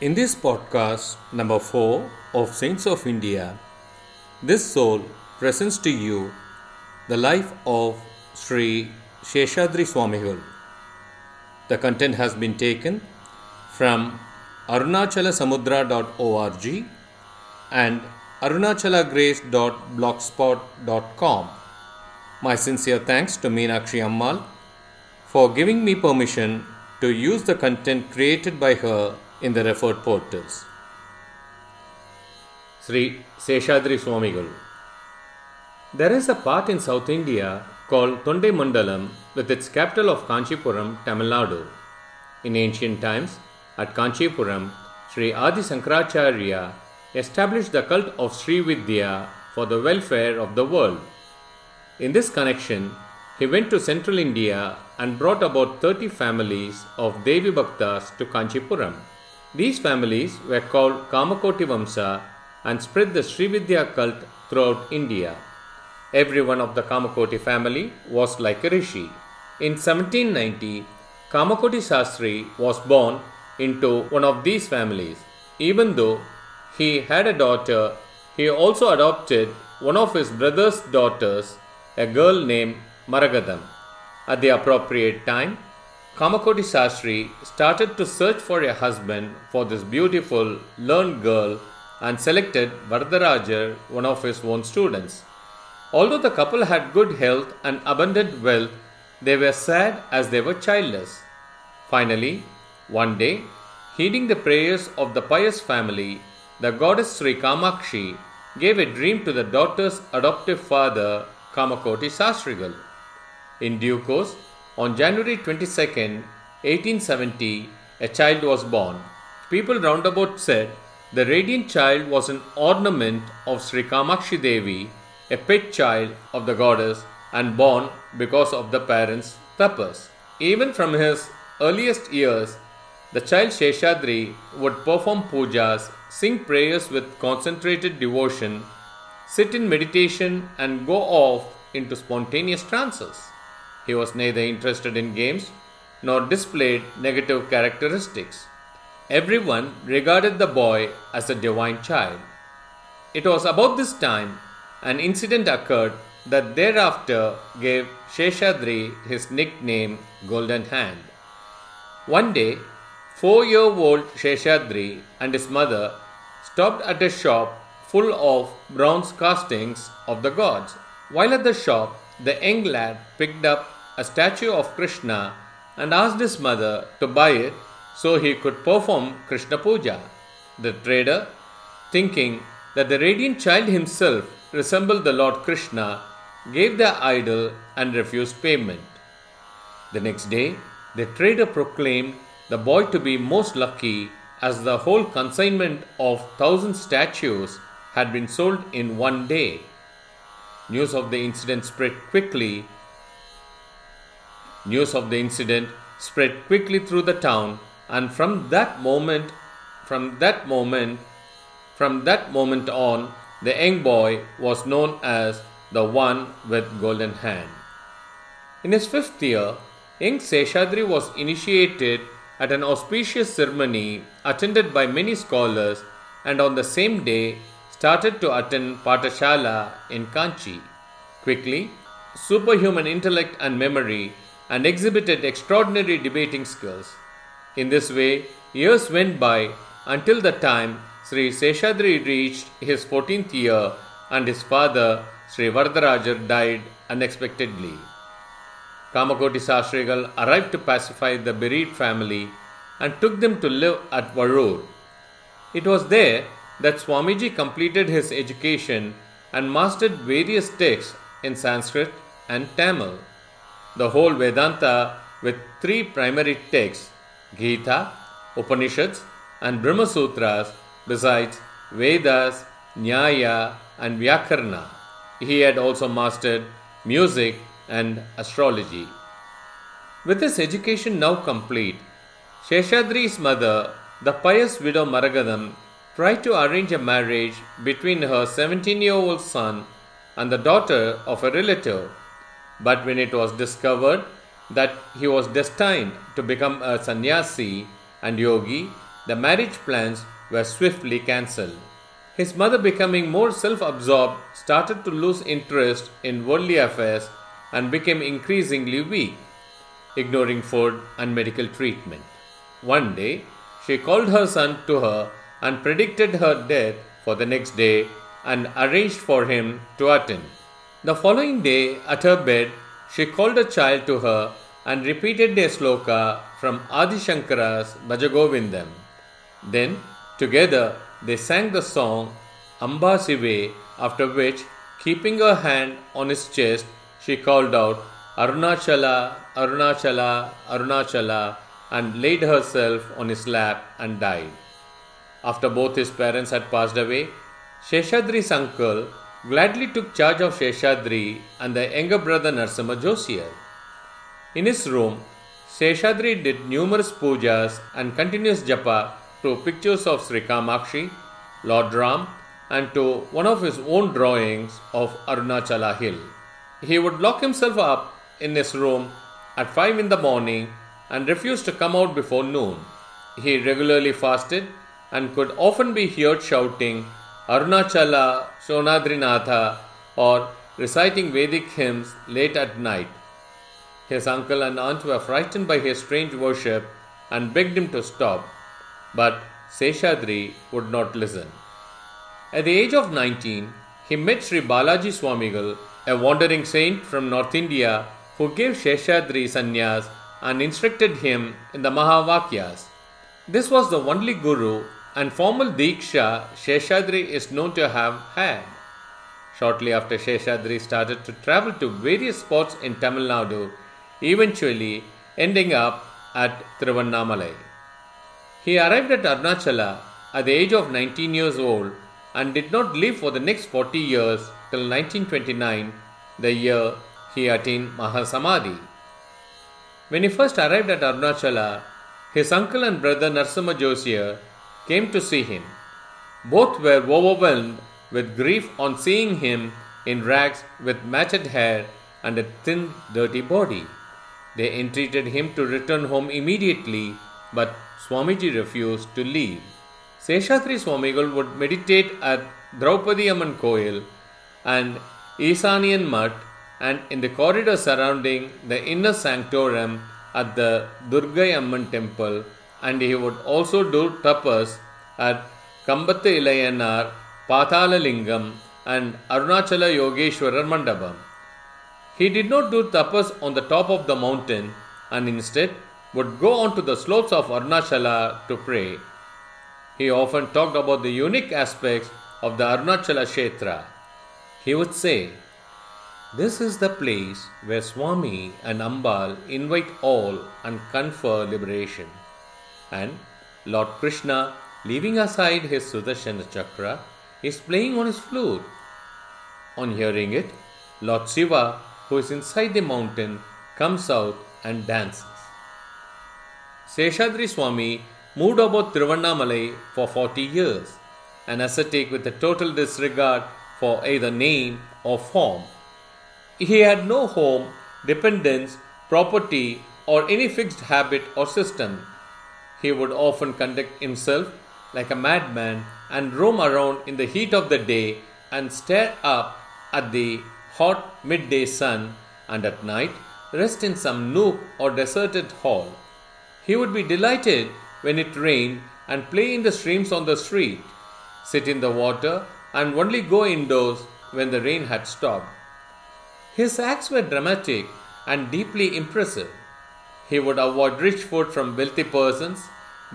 In this podcast, number 4 of Saints of India, this soul presents to you the life of Sri Sheshadri Swamigal. The content has been taken from arunachalasamudra.org and arunachalagrace.blogspot.com. My sincere thanks to Meenakshi Ammal for giving me permission to use the content created by her in the referred portals. Sri Seshadri Swamigal. There is a part in South India called Tonde Mandalam with its capital of Kanchipuram, Tamil Nadu. In ancient times, at Kanchipuram, Sri Adi Sankaracharya established the cult of Sri Vidya for the welfare of the world. In this connection, he went to central India and brought about 30 families of Devi Bhaktas to Kanchipuram. These families were called Kamakoti Vamsa and spread the Srividya cult throughout India. Every one of the Kamakoti family was like a rishi. In 1790, Kamakoti Sastri was born into one of these families. Even though he had a daughter, he also adopted one of his brother's daughters, a girl named Maragadam. At the appropriate time, Kamakoti Sastri started to search for a husband for this beautiful, learned girl and selected Vardarajar, one of his own students. Although the couple had good health and abundant wealth, they were sad as they were childless. Finally, one day, heeding the prayers of the pious family, the goddess Sri Kamakshi gave a dream to the daughter's adoptive father, Kamakoti Sastrigal. In due course, on January 22, 1870, a child was born. People roundabout said the radiant child was an ornament of Sri Kamakshi Devi, a pet child of the goddess, and born because of the parents' tapas. Even from his earliest years, the child Sheshadri would perform pujas, sing prayers with concentrated devotion, sit in meditation, and go off into spontaneous trances. He was neither interested in games nor displayed negative characteristics. Everyone regarded the boy as a divine child. It was about this time an incident occurred that thereafter gave Sheshadri his nickname Golden Hand. One day, four year old Sheshadri and his mother stopped at a shop full of bronze castings of the gods. While at the shop, the young lad picked up a statue of Krishna and asked his mother to buy it so he could perform Krishna Puja. The trader, thinking that the radiant child himself resembled the Lord Krishna, gave the idol and refused payment. The next day, the trader proclaimed the boy to be most lucky as the whole consignment of thousand statues had been sold in one day. News of the incident spread quickly News of the incident spread quickly through the town, and from that moment, from that moment, from that moment on, the young boy was known as the one with golden hand. In his fifth year, young Seshadri was initiated at an auspicious ceremony attended by many scholars, and on the same day started to attend Patashala in Kanchi. Quickly, superhuman intellect and memory and exhibited extraordinary debating skills. In this way, years went by until the time Sri Seshadri reached his 14th year and his father Sri Vardarajar died unexpectedly. Kamakoti Sastrigal arrived to pacify the bereaved family and took them to live at Varur. It was there that Swamiji completed his education and mastered various texts in Sanskrit and Tamil the whole Vedanta with three primary texts Gita, Upanishads, and Brahma Sutras, besides Vedas, Nyaya, and Vyakarna. He had also mastered music and astrology. With his education now complete, Sheshadri's mother, the pious widow Maragadam, tried to arrange a marriage between her 17 year old son and the daughter of a relative but when it was discovered that he was destined to become a sannyasi and yogi, the marriage plans were swiftly cancelled. His mother, becoming more self absorbed, started to lose interest in worldly affairs and became increasingly weak, ignoring food and medical treatment. One day, she called her son to her and predicted her death for the next day and arranged for him to attend. The following day, at her bed, she called a child to her and repeated a sloka from Adi Shankara's Bhajagovindam. Then, together, they sang the song Amba Sive, after which, keeping her hand on his chest, she called out Arunachala, Arunachala, Arunachala, and laid herself on his lap and died. After both his parents had passed away, Sheshadri's uncle gladly took charge of Sheshadri and the younger brother Narsimha Josier. In his room, Sheshadri did numerous pujas and continuous japa to pictures of Sri Kamakshi, Lord Ram, and to one of his own drawings of Arunachala Hill. He would lock himself up in his room at 5 in the morning and refused to come out before noon. He regularly fasted and could often be heard shouting Arunachala Shonadrinatha or reciting Vedic hymns late at night. His uncle and aunt were frightened by his strange worship and begged him to stop, but Seshadri would not listen. At the age of 19, he met Sri Balaji Swamigal, a wandering saint from North India who gave Sheshadri sannyas and instructed him in the Mahavakyas. This was the only guru and formal Diksha Sheshadri is known to have had. Shortly after Sheshadri started to travel to various spots in Tamil Nadu, eventually ending up at Tiruvannamalai. He arrived at Arunachala at the age of 19 years old and did not live for the next 40 years till 1929, the year he attained Mahasamadhi. When he first arrived at Arunachala, his uncle and brother Narsimha Josier came to see him. Both were overwhelmed with grief on seeing him in rags with matted hair and a thin, dirty body. They entreated him to return home immediately, but Swamiji refused to leave. Seshadri Swamigal would meditate at Draupadi Amman Koil and Isanian Mutt and in the corridor surrounding the inner sanctorum at the Durgai Amman temple and he would also do tapas at Kambathu Ilayanar, Pathala Lingam, and Arunachala Yogeshwarar Mandapam. He did not do tapas on the top of the mountain and instead would go on to the slopes of Arunachala to pray. He often talked about the unique aspects of the Arunachala Kshetra. He would say, This is the place where Swami and Ambal invite all and confer liberation and Lord Krishna, leaving aside his Sudarshana chakra, is playing on his flute. On hearing it, Lord Shiva, who is inside the mountain, comes out and dances. Seshadri Swami moved about Tiruvannamalai for 40 years, an ascetic with a total disregard for either name or form. He had no home, dependence, property, or any fixed habit or system. He would often conduct himself like a madman and roam around in the heat of the day and stare up at the hot midday sun and at night rest in some nook or deserted hall. He would be delighted when it rained and play in the streams on the street, sit in the water and only go indoors when the rain had stopped. His acts were dramatic and deeply impressive. He would avoid rich food from wealthy persons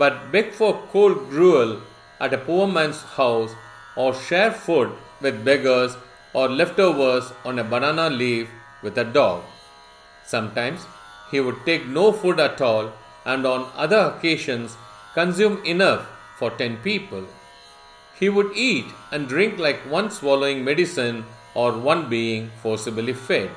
but beg for cold gruel at a poor man's house or share food with beggars or leftovers on a banana leaf with a dog. Sometimes he would take no food at all and on other occasions consume enough for 10 people. He would eat and drink like one swallowing medicine or one being forcibly fed.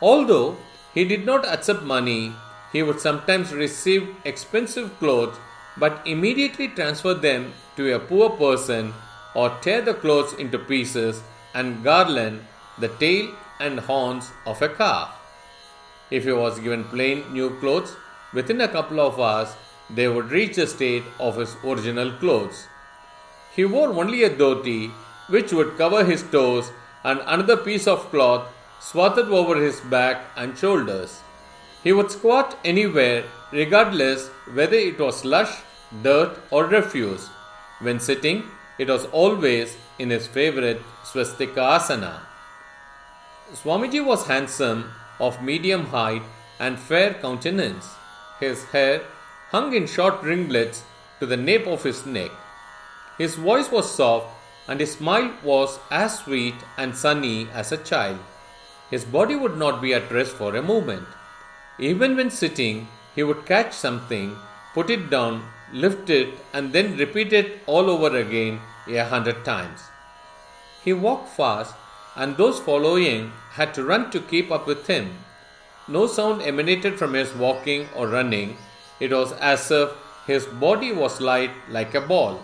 Although he did not accept money he would sometimes receive expensive clothes but immediately transfer them to a poor person or tear the clothes into pieces and garland the tail and horns of a calf. If he was given plain new clothes, within a couple of hours they would reach the state of his original clothes. He wore only a dhoti which would cover his toes and another piece of cloth swathed over his back and shoulders. He would squat anywhere, regardless whether it was slush, dirt, or refuse. When sitting, it was always in his favorite swastika asana. Swamiji was handsome, of medium height, and fair countenance. His hair hung in short ringlets to the nape of his neck. His voice was soft, and his smile was as sweet and sunny as a child. His body would not be at rest for a moment. Even when sitting, he would catch something, put it down, lift it, and then repeat it all over again a hundred times. He walked fast, and those following had to run to keep up with him. No sound emanated from his walking or running. It was as if his body was light like a ball.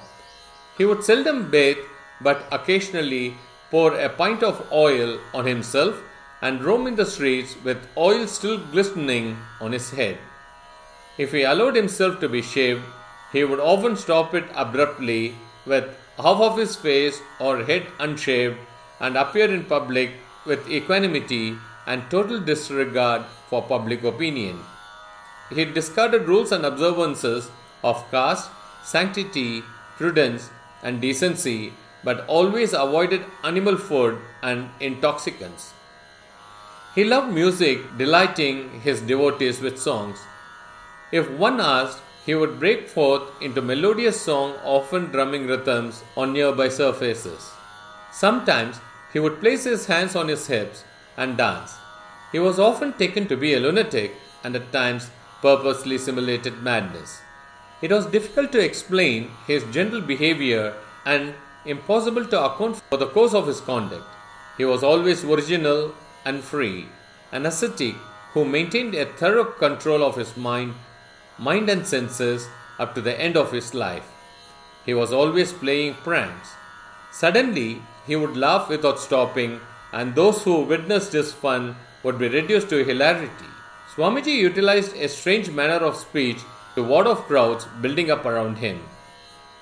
He would seldom bathe, but occasionally pour a pint of oil on himself and roam in the streets with oil still glistening on his head. If he allowed himself to be shaved, he would often stop it abruptly with half of his face or head unshaved and appear in public with equanimity and total disregard for public opinion. He discarded rules and observances of caste, sanctity, prudence, and decency, but always avoided animal food and intoxicants. He loved music, delighting his devotees with songs. If one asked, he would break forth into melodious song, often drumming rhythms on nearby surfaces. Sometimes he would place his hands on his hips and dance. He was often taken to be a lunatic and at times purposely simulated madness. It was difficult to explain his gentle behavior and impossible to account for the course of his conduct. He was always original and free, an ascetic who maintained a thorough control of his mind, mind and senses up to the end of his life. He was always playing pranks. Suddenly, he would laugh without stopping, and those who witnessed his fun would be reduced to hilarity. Swamiji utilized a strange manner of speech to ward off crowds building up around him.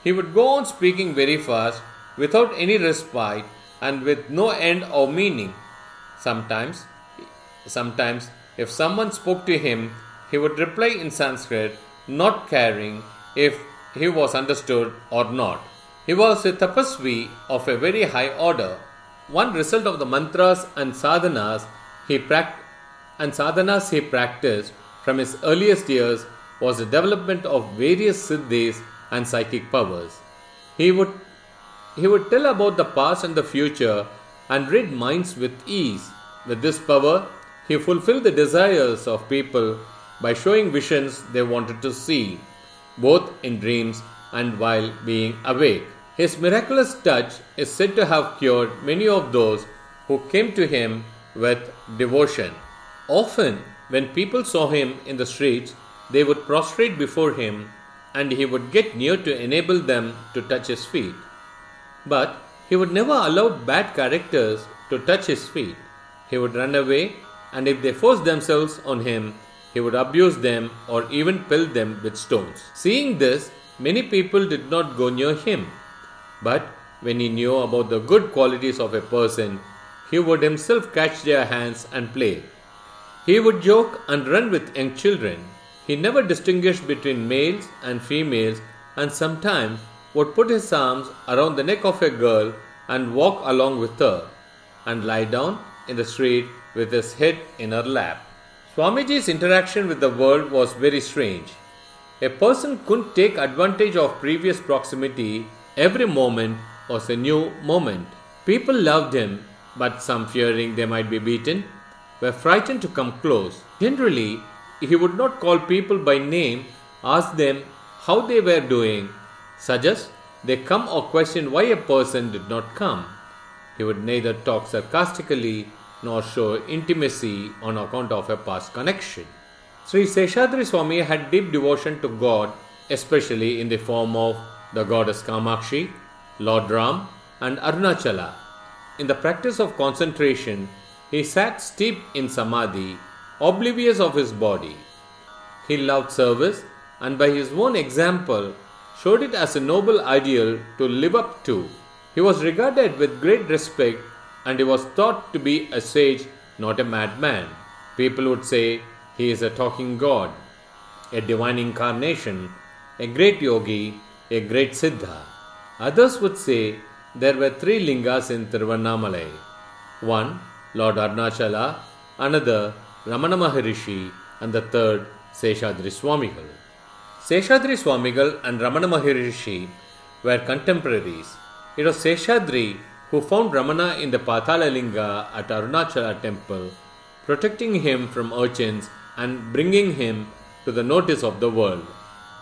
He would go on speaking very fast, without any respite, and with no end or meaning. Sometimes, sometimes, if someone spoke to him, he would reply in Sanskrit, not caring if he was understood or not. He was a tapasvi of a very high order. One result of the mantras and sadhanas he pract- and sadhanas he practiced from his earliest years was the development of various siddhis and psychic powers. He would he would tell about the past and the future and read minds with ease. With this power, he fulfilled the desires of people by showing visions they wanted to see, both in dreams and while being awake. His miraculous touch is said to have cured many of those who came to him with devotion. Often, when people saw him in the streets, they would prostrate before him and he would get near to enable them to touch his feet. But he would never allow bad characters to touch his feet. He would run away, and if they forced themselves on him, he would abuse them or even pelt them with stones. Seeing this, many people did not go near him. But when he knew about the good qualities of a person, he would himself catch their hands and play. He would joke and run with young children. He never distinguished between males and females and sometimes would put his arms around the neck of a girl and walk along with her and lie down in the street with his head in her lap. Swamiji's interaction with the world was very strange. A person couldn't take advantage of previous proximity, every moment was a new moment. People loved him, but some fearing they might be beaten were frightened to come close. Generally, he would not call people by name, ask them how they were doing, suggest they come or question why a person did not come. He would neither talk sarcastically nor show intimacy on account of a past connection. Sri Seshadri Swami had deep devotion to God, especially in the form of the goddess Kamakshi, Lord Ram, and Arunachala. In the practice of concentration, he sat steeped in samadhi, oblivious of his body. He loved service and by his own example showed it as a noble ideal to live up to. He was regarded with great respect and he was thought to be a sage, not a madman. People would say he is a talking god, a divine incarnation, a great yogi, a great siddha. Others would say there were three lingas in Tiruvannamalai. One, Lord Arunachala, another, Ramana Maharishi, and the third, Seshadri Swamigal. Seshadri Swamigal and Ramana Maharishi were contemporaries. It was Seshadri who found Ramana in the Patala Linga at Arunachala temple, protecting him from urchins and bringing him to the notice of the world.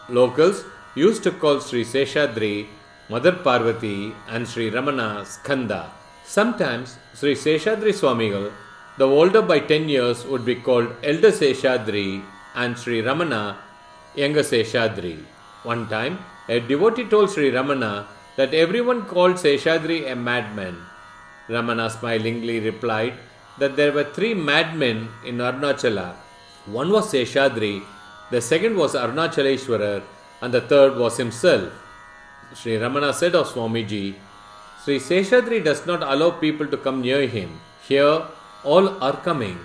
Locals used to call Sri Seshadri Mother Parvati and Sri Ramana Skanda. Sometimes Sri Seshadri Swamigal, the older by 10 years, would be called Elder Seshadri and Sri Ramana Younger Seshadri. One time, a devotee told Sri Ramana that everyone called Seshadri a madman. Ramana smilingly replied that there were three madmen in Arunachala. One was Seshadri, the second was Arunachaleshwarar, and the third was himself. Sri Ramana said of Swamiji, Sri Seshadri does not allow people to come near him. Here, all are coming.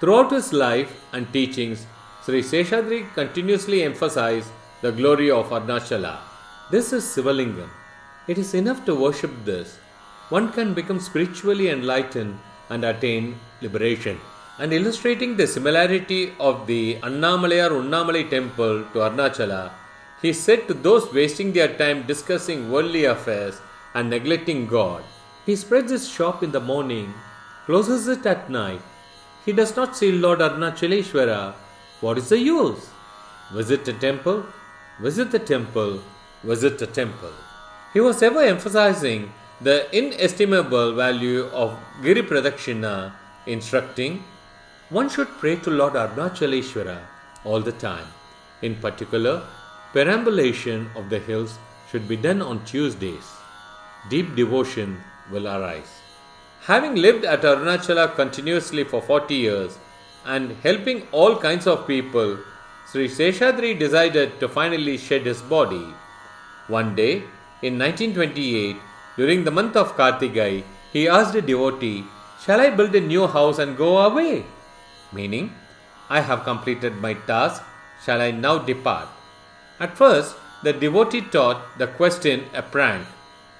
Throughout his life and teachings, Sri Seshadri continuously emphasized the glory of Arunachala. This is Sivalingam. It is enough to worship this. One can become spiritually enlightened and attain liberation. And illustrating the similarity of the Annamalai or Unnamalai temple to Arunachala, he said to those wasting their time discussing worldly affairs and neglecting God, He spreads his shop in the morning, closes it at night. He does not see Lord Arunachaleshwara. What is the use? Visit the temple, visit the temple, visit the temple. He was ever emphasizing the inestimable value of Giri Pradakshina, instructing one should pray to Lord Arunachaleshwara all the time. In particular, perambulation of the hills should be done on Tuesdays. Deep devotion will arise. Having lived at Arunachala continuously for 40 years and helping all kinds of people, Sri Seshadri decided to finally shed his body. One day, in 1928, during the month of Kartigai, he asked a devotee, Shall I build a new house and go away? Meaning, I have completed my task, shall I now depart? At first, the devotee thought the question a prank,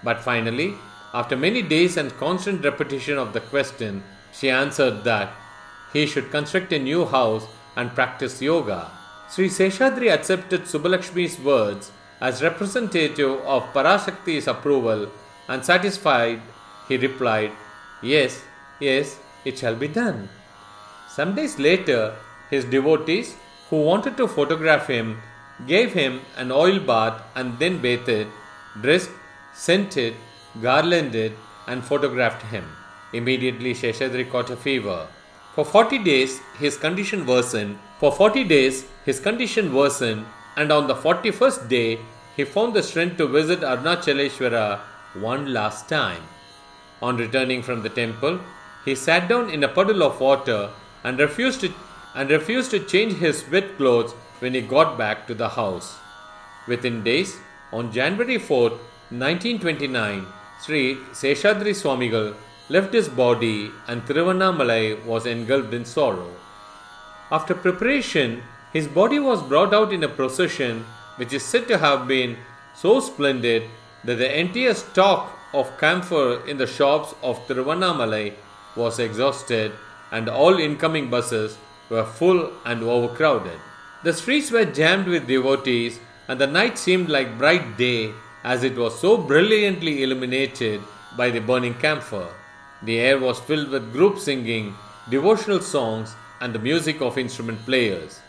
but finally, after many days and constant repetition of the question, she answered that he should construct a new house and practice yoga. Sri Seshadri accepted Subalakshmi's words as representative of Parashakti's approval and satisfied, he replied, Yes, yes, it shall be done. Some days later, his devotees, who wanted to photograph him, gave him an oil bath and then bathed, dressed, scented, garlanded, and photographed him. Immediately, Sheshadri caught a fever. For 40 days, his condition worsened. For 40 days, his condition worsened, and on the 41st day, he found the strength to visit Arunachaleshwara one last time. On returning from the temple, he sat down in a puddle of water and refused to, and refused to change his wet clothes when he got back to the house. Within days, on January 4, 1929, Sri Seshadri Swamigal left his body and Tiruvannamalai was engulfed in sorrow. After preparation, his body was brought out in a procession which is said to have been so splendid that the entire stock of camphor in the shops of Tiruvannamalai was exhausted and all incoming buses were full and overcrowded. The streets were jammed with devotees and the night seemed like bright day as it was so brilliantly illuminated by the burning camphor. The air was filled with group singing, devotional songs, and the music of instrument players.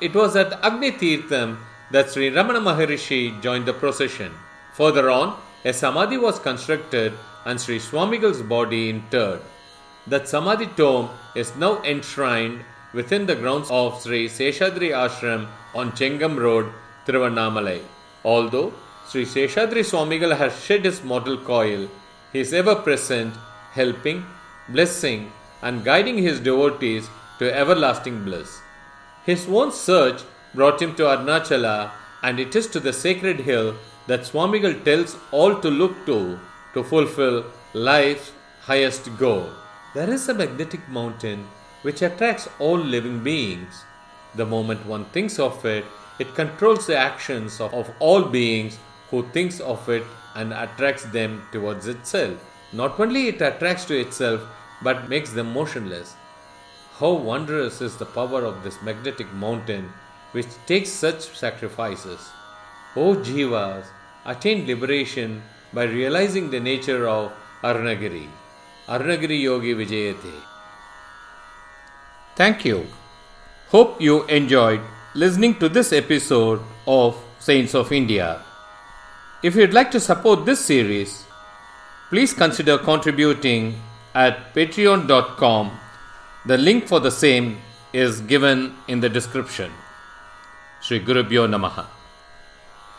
It was at Agni Tirtham that Sri Ramana Maharishi joined the procession. Further on, a samadhi was constructed and Sri Swamigal's body interred. That samadhi tomb is now enshrined within the grounds of Sri Seshadri Ashram on Chengam Road, Tiruvannamalai. Although Sri Seshadri Swamigal has shed his mortal coil, he is ever present, helping, blessing, and guiding his devotees to everlasting bliss. His own search brought him to Arunachala, and it is to the sacred hill that Swamigal tells all to look to to fulfill life's highest goal. There is a magnetic mountain which attracts all living beings. The moment one thinks of it, it controls the actions of, of all beings who thinks of it and attracts them towards itself. Not only it attracts to itself, but makes them motionless. How wondrous is the power of this magnetic mountain which takes such sacrifices. O Jivas, attain liberation by realizing the nature of Arunagiri. Arunagiri Yogi Vijayate. Thank you. Hope you enjoyed listening to this episode of Saints of India. If you'd like to support this series, please consider contributing at patreon.com. The link for the same is given in the description. Sri Gurubhyo Namaha.